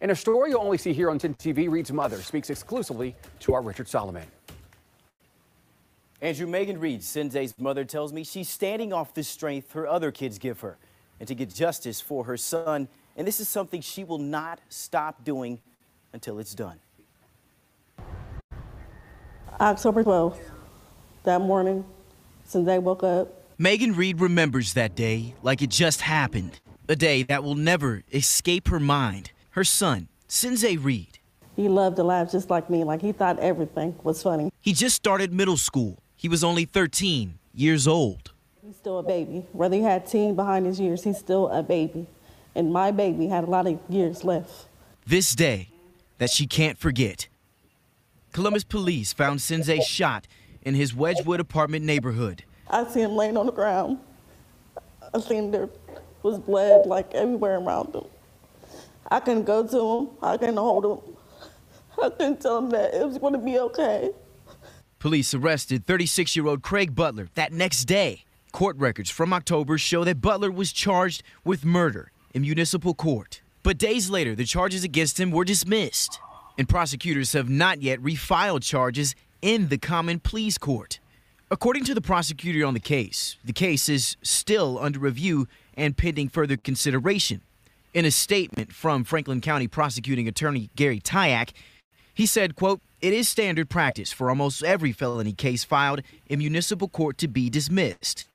In a story you'll only see here on 10 TV, Reed's mother speaks exclusively to our Richard Solomon. Andrew Megan Reed, Sinzae's mother, tells me she's standing off the strength her other kids give her and to get justice for her son. And this is something she will not stop doing until it's done. October 12th, that morning, Sinzae woke up. Megan Reed remembers that day like it just happened. A day that will never escape her mind. Her son, Sinzae Reed. He loved to laugh just like me, like he thought everything was funny. He just started middle school. He was only 13 years old. He's still a baby. Whether he had teen behind his years, he's still a baby. And my baby had a lot of years left. This day that she can't forget. Columbus police found Sinzae shot in his Wedgewood apartment neighborhood. I see him laying on the ground. I seen there was blood like everywhere around him. I couldn't go to him. I couldn't hold him. I couldn't tell him that it was going to be okay. Police arrested 36 year old Craig Butler that next day. Court records from October show that Butler was charged with murder in municipal court. But days later, the charges against him were dismissed, and prosecutors have not yet refiled charges in the common pleas court. According to the prosecutor on the case, the case is still under review and pending further consideration. In a statement from Franklin County prosecuting attorney Gary Tyack, he said, quote, it is standard practice for almost every felony case filed in municipal court to be dismissed.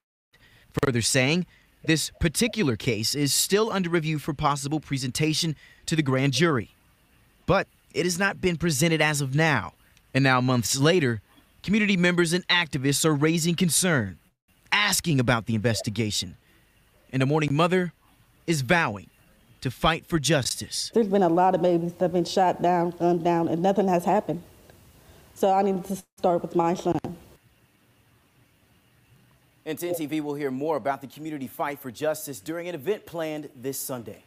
Further saying, this particular case is still under review for possible presentation to the grand jury. But it has not been presented as of now. And now, months later, community members and activists are raising concern, asking about the investigation. And a mourning mother is vowing to fight for justice. There's been a lot of babies that have been shot down, gunned down, and nothing has happened. So I needed to start with my son. And 10 TV will hear more about the community fight for justice during an event planned this Sunday.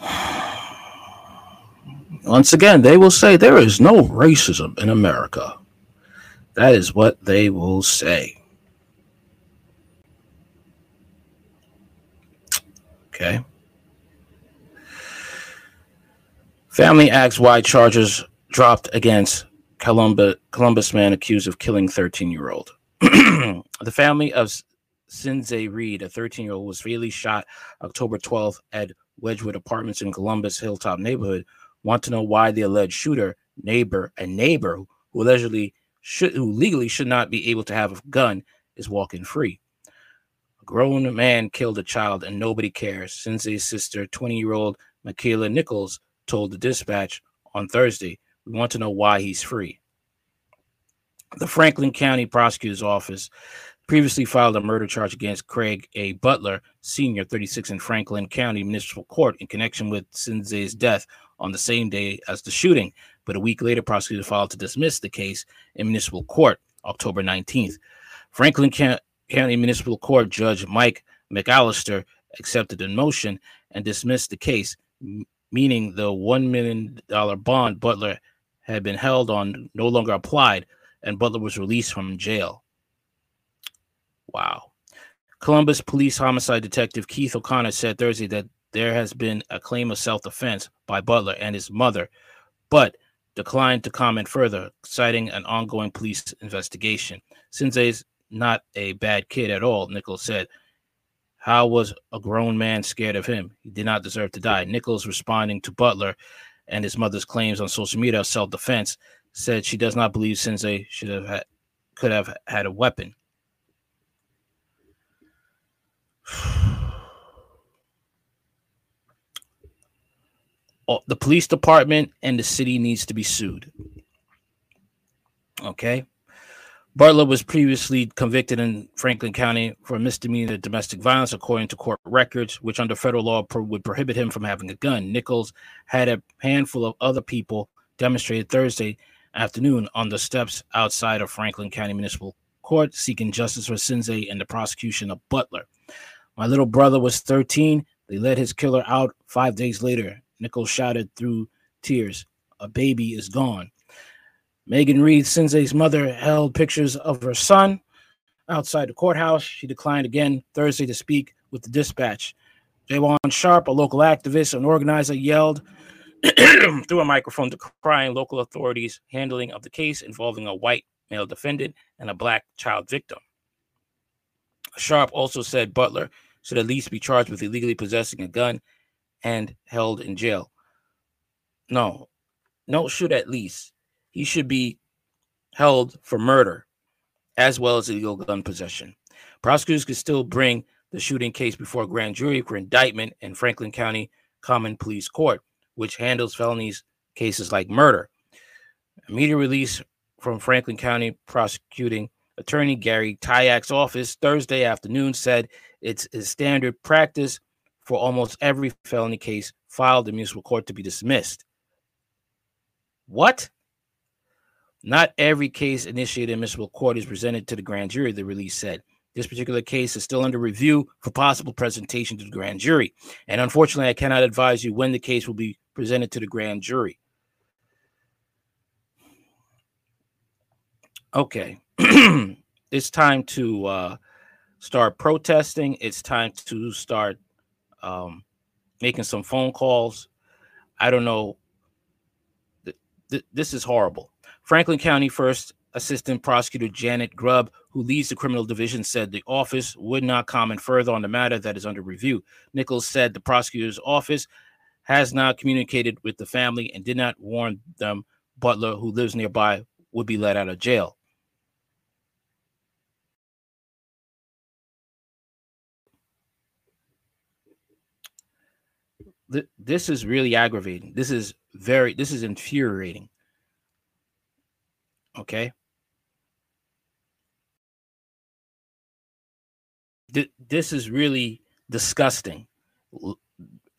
Once again, they will say there is no racism in America. That is what they will say. Okay. Family asks why charges dropped against Columbus, Columbus man accused of killing 13 year old. the family of Sinzae Reed, a 13 year old, was fatally shot October 12th at Wedgewood Apartments in Columbus Hilltop neighborhood. Want to know why the alleged shooter, neighbor, a neighbor who allegedly should, who legally should not be able to have a gun, is walking free. Grown man killed a child and nobody cares. Sinzae's sister, 20 year old Michaela Nichols, told the dispatch on Thursday we want to know why he's free. The Franklin County Prosecutor's Office previously filed a murder charge against Craig A. Butler, Sr., 36, in Franklin County Municipal Court in connection with Sinzae's death on the same day as the shooting. But a week later, prosecutors filed to dismiss the case in municipal court, October 19th. Franklin County Municipal Court Judge Mike McAllister accepted the motion and dismissed the case, meaning the $1 million bond Butler had been held on no longer applied, and Butler was released from jail. Wow. Columbus Police Homicide Detective Keith O'Connor said Thursday that there has been a claim of self defense by Butler and his mother, but declined to comment further, citing an ongoing police investigation. Sinzae's not a bad kid at all, Nichols said. How was a grown man scared of him? He did not deserve to die. Nichols responding to Butler and his mother's claims on social media of self-defense, said she does not believe Sinzae should have had, could have had a weapon. Oh, the police department and the city needs to be sued. Okay. Butler was previously convicted in Franklin County for misdemeanor domestic violence, according to court records, which under federal law pro- would prohibit him from having a gun. Nichols had a handful of other people demonstrated Thursday afternoon on the steps outside of Franklin County Municipal Court seeking justice for Sinzae and the prosecution of Butler. My little brother was 13. They let his killer out five days later. Nichols shouted through tears, A baby is gone. Megan Reed, Sinzae's mother, held pictures of her son outside the courthouse. She declined again Thursday to speak with the dispatch. Javon Sharp, a local activist and organizer, yelled through a microphone decrying local authorities' handling of the case involving a white male defendant and a black child victim. Sharp also said Butler should at least be charged with illegally possessing a gun and held in jail. No, no, should at least. He should be held for murder as well as illegal gun possession. Prosecutors could still bring the shooting case before a grand jury for indictment in Franklin County Common Pleas Court, which handles felonies cases like murder. A media release from Franklin County prosecuting attorney Gary Tyack's office Thursday afternoon said it's a standard practice for almost every felony case filed in municipal court to be dismissed. What? Not every case initiated in municipal court is presented to the grand jury, the release said. This particular case is still under review for possible presentation to the grand jury. And unfortunately, I cannot advise you when the case will be presented to the grand jury. Okay. it's time to uh, start protesting. It's time to start um, making some phone calls. I don't know. This is horrible. Franklin County First Assistant Prosecutor Janet Grubb, who leads the criminal division, said the office would not comment further on the matter that is under review. Nichols said the prosecutor's office has not communicated with the family and did not warn them Butler, who lives nearby, would be let out of jail. this is really aggravating. This is very, this is infuriating. Okay. this is really disgusting.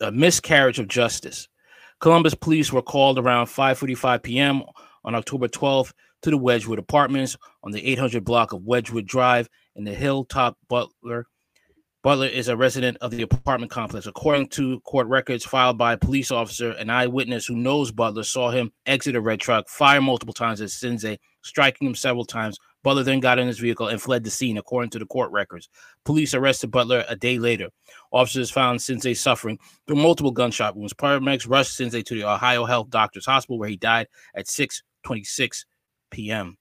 A miscarriage of justice. Columbus police were called around 5:45 p.m. on October 12th to the Wedgewood Apartments on the 800 block of Wedgewood Drive in the Hilltop Butler Butler is a resident of the apartment complex. According to court records filed by a police officer, an eyewitness who knows Butler saw him exit a red truck, fire multiple times at Sinzae, striking him several times. Butler then got in his vehicle and fled the scene, according to the court records. Police arrested Butler a day later. Officers found Sinzae suffering through multiple gunshot wounds. Paramedics rushed Sinzae to the Ohio Health Doctors Hospital, where he died at 6:26 p.m.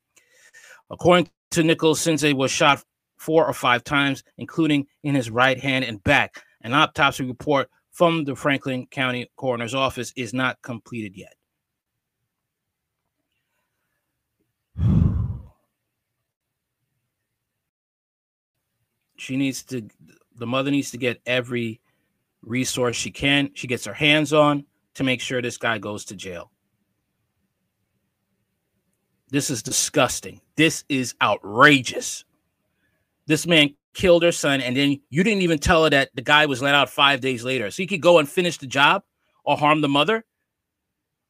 According to Nichols, Sinzae was shot four or five times, including in his right hand and back. An autopsy report from the Franklin County Coroner's Office is not completed yet. She needs to, the mother needs to get every resource she can, she gets her hands on to make sure this guy goes to jail. This is disgusting. This is outrageous this man killed her son, and then you didn't even tell her that the guy was let out five days later. So he could go and finish the job or harm the mother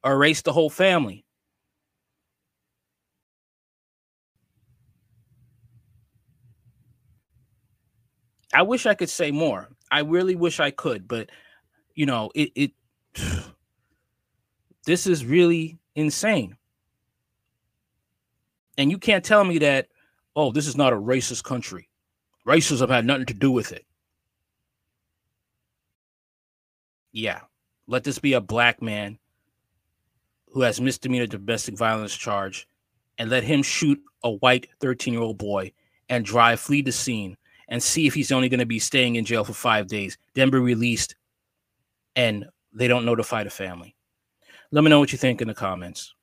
or erase the whole family. I wish I could say more. I really wish I could, but you know, it, it this is really insane. And you can't tell me that oh, this is not a racist country. Racism had nothing to do with it. Yeah, let this be a black man who has misdemeanor domestic violence charge and let him shoot a white 13 year old boy and drive, flee the scene, and see if he's only going to be staying in jail for five days, be released, and they don't notify the family. Let me know what you think in the comments.